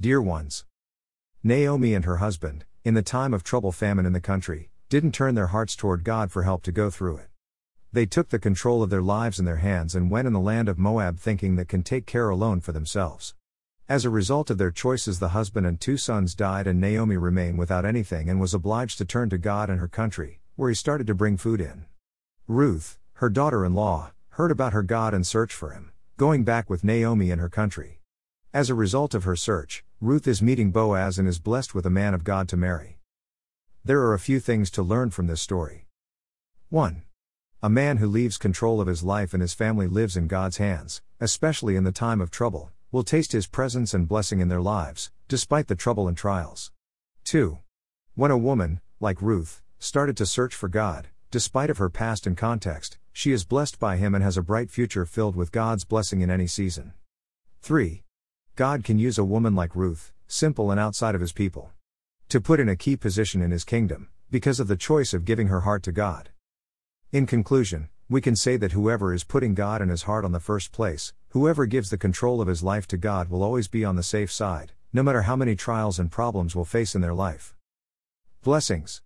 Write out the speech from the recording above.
Dear ones, Naomi and her husband, in the time of trouble famine in the country, didn't turn their hearts toward God for help to go through it. They took the control of their lives in their hands and went in the land of Moab thinking that can take care alone for themselves. As a result of their choices, the husband and two sons died, and Naomi remained without anything and was obliged to turn to God and her country, where he started to bring food in. Ruth, her daughter in law, heard about her God and searched for him, going back with Naomi and her country. As a result of her search, Ruth is meeting Boaz and is blessed with a man of God to marry. There are a few things to learn from this story. 1. A man who leaves control of his life and his family lives in God's hands, especially in the time of trouble, will taste his presence and blessing in their lives, despite the trouble and trials. 2. When a woman, like Ruth, started to search for God, despite of her past and context, she is blessed by him and has a bright future filled with God's blessing in any season. 3. God can use a woman like Ruth, simple and outside of his people, to put in a key position in his kingdom, because of the choice of giving her heart to God. In conclusion, we can say that whoever is putting God and his heart on the first place, whoever gives the control of his life to God will always be on the safe side, no matter how many trials and problems will face in their life. Blessings.